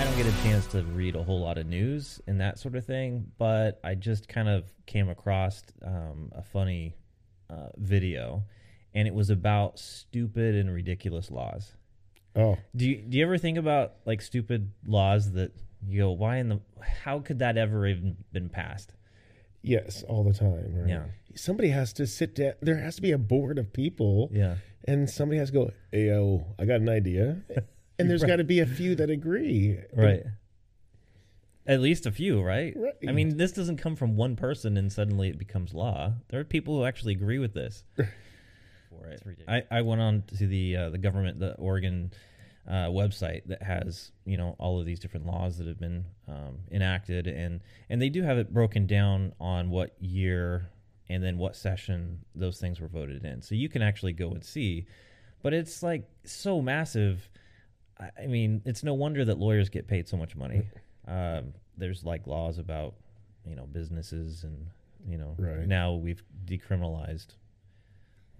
I don't get a chance to read a whole lot of news and that sort of thing, but I just kind of came across um, a funny uh, video, and it was about stupid and ridiculous laws. Oh, Do you do you ever think about like stupid laws that you go, why in the how could that ever even been passed? yes, all the time. Right? Yeah. Somebody has to sit down. There has to be a board of people, Yeah, and somebody has to go. Hey, yo, I got an idea, and there's Right. got to be a few that agree. right. At least a few, right? Right. I mean, this doesn't come from one person and suddenly it becomes law. There are people who actually agree with this. For it. I, I went on to the uh, the government, the Oregon uh, website that has you know all of these different laws that have been um, enacted, and and they do have it broken down on what year and then what session those things were voted in, so you can actually go and see. But it's like so massive. I mean, it's no wonder that lawyers get paid so much money. Um, there's like laws about you know businesses and you know Right. now we've decriminalized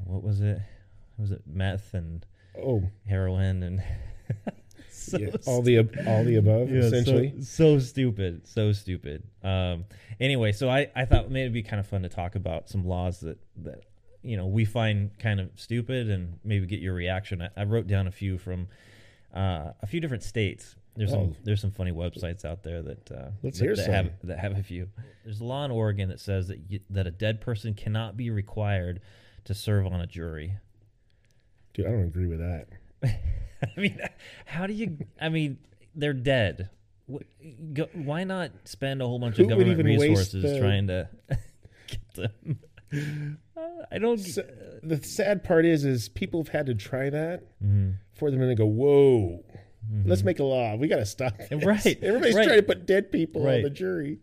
what was it was it meth and Oh, heroin and so yeah, all the ab- all the above, yeah, so- essentially. So, stupid, so stupid. Um, anyway, so I, I thought maybe it'd be kind of fun to talk about some laws that, that you know we find kind of stupid and maybe get your reaction. I, I wrote down a few from uh, a few different states. There's some Oh. there's some funny websites out there that uh, Let's that, hear that some. have that have a few. There's a law in Oregon that says that you, that a dead person cannot be required to serve on a jury. Dude, I don't agree with that. I mean, how do you? I mean, they're dead. Why not spend a whole bunch Who of government resources the- trying to get them? I don't. So, the sad part is, is people have had to try that Mhm. for them, and they go, "Whoa, let's make a law. We got to stop." This. Mm-hmm. Right, Everybody's right. trying to put dead people on the jury.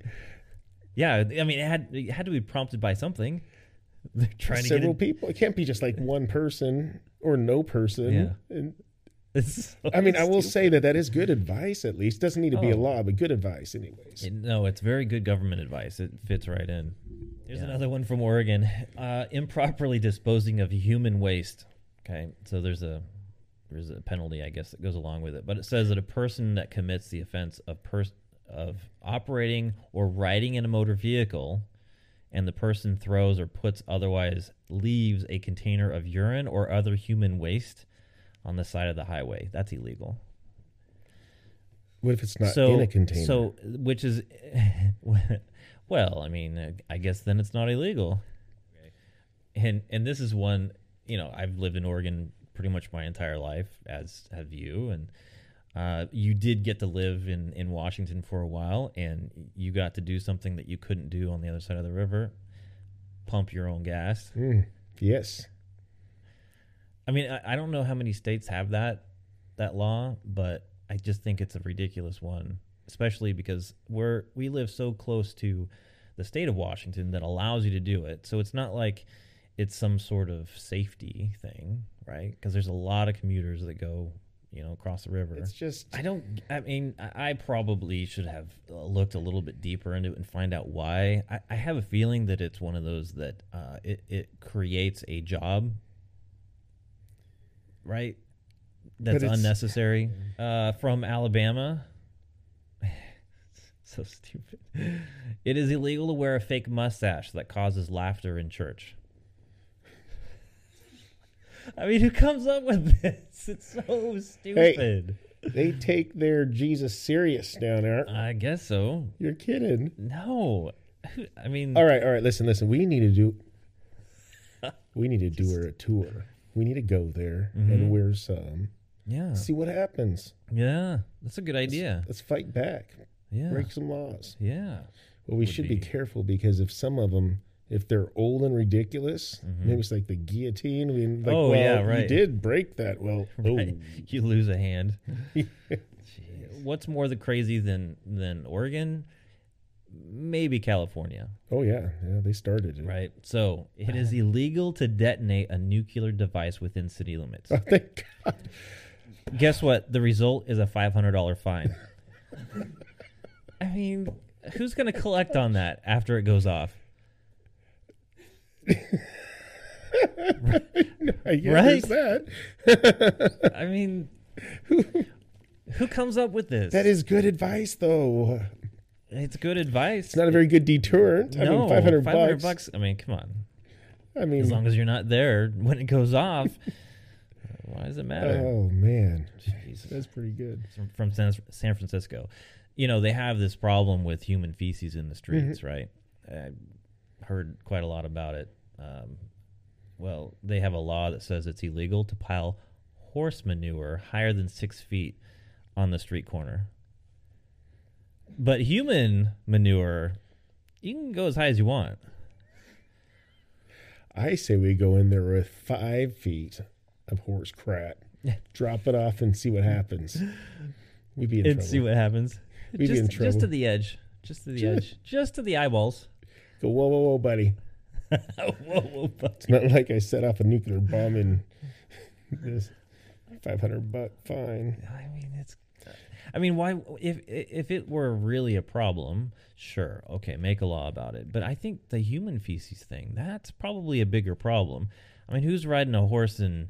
Yeah, I mean, it had it had to be prompted by something. They're trying to Several people. It can't be just like one person or no person. Yeah. And. It's so I mean, I will say that that is good advice. At least doesn't need to be a Oh. law, but good advice, anyways. It- no, it's very good government advice. It fits right in. Here's Yeah. another one from Oregon: uh, improperly disposing of human waste. Okay, so there's a there's a penalty, I guess, that goes along with it. But it says that a person that commits the offense of pers- of operating or riding in a motor vehicle, and the person throws or puts otherwise leaves a container of urine or other human waste on the side of the highway, that's illegal. What if it's not so, in a container? So, which is, well, I mean, uh, I guess then it's not illegal. And and this is one, you know, I've lived in Oregon pretty much my entire life, as have you, and uh, you did get to live in in Washington for a while, and you got to do something that you couldn't do on the other side of the river, pump your own gas. Mm, yes. I mean, I, I don't know how many states have that that law, but I just think it's a ridiculous one, especially because we're we live so close to the state of Washington that allows you to do it. So it's not like it's some sort of safety thing, right? Because there's a lot of commuters that go, you know, across the river. It's just I don't. I mean, I probably should have looked a little bit deeper into it and find out why. I, I have a feeling that it's one of those that uh, it it creates a job, right? That's unnecessary. Uh, from Alabama. So stupid. It is illegal to wear a fake mustache that causes laughter in church. I mean, who comes up with this? It's so stupid. Hey, they take their Jesus serious down there. I guess so. You're kidding. No, I mean, All right, all right. Listen, listen. We need to do. We need to do her a tour. We need to go there Mm-hmm. and wear some. yeah, See what happens. yeah, that's a good idea. Let's fight back. Yeah, Break some laws. yeah, Well, we Would should be. be. careful because if some of them, if they're old and ridiculous, Mhm. maybe it's like the guillotine. We like, Oh, well, yeah, You right. did break that. Well, right. oh, You lose a hand. What's more the crazy than than Oregon? Maybe California, oh yeah, yeah. They started it. right? So it is illegal to detonate a nuclear device within city limits. Oh, thank God. Guess what? The result is a five hundred dollar fine. I mean, who's going to collect on that after it goes off? I Right? that. I mean, Who who comes up with this? That is good advice, though. It's good advice. It's not a very good deterrent. I no, mean, five hundred 500 bucks. bucks. I mean, come on. I mean, As long as you're not there when it goes off, why does it matter? oh man, Jesus. that's pretty good. From- From San, San Francisco, you know they have this problem with human feces in the streets, right? I heard quite a lot about it. Um, well, they have a law that says it's illegal to pile horse manure higher than six feet on the street corner. But human manure, you can go as high as you want. I say we go in there with five feet of horse crap, drop it off, and see what happens. We'd be in and trouble. see what happens. We'd just, just to the edge. Just to the Just- edge. Just to the eyeballs. Go whoa, whoa, whoa, buddy! whoa, whoa, buddy. It's not like I set off a nuclear bomb in this five hundred buck fine. I mean, it's. I mean, why? If if it were really a problem, sure, okay, make a law about it. But I think the human feces thing—that's probably a bigger problem. I mean, who's riding a horse and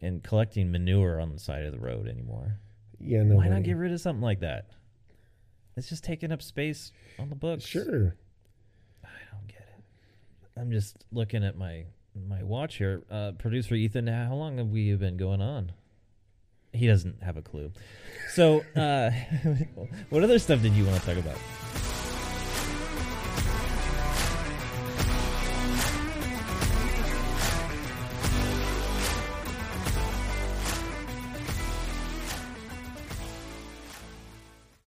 and collecting manure on the side of the road anymore? Yeah, no. Why not get rid of something like that? It's just taking up space on the books. Sure. I don't get it. I'm just looking at my my watch here. Uh, Producer Ethan, how long have we been going on? He doesn't have a clue. So, uh, what other stuff did you want to talk about?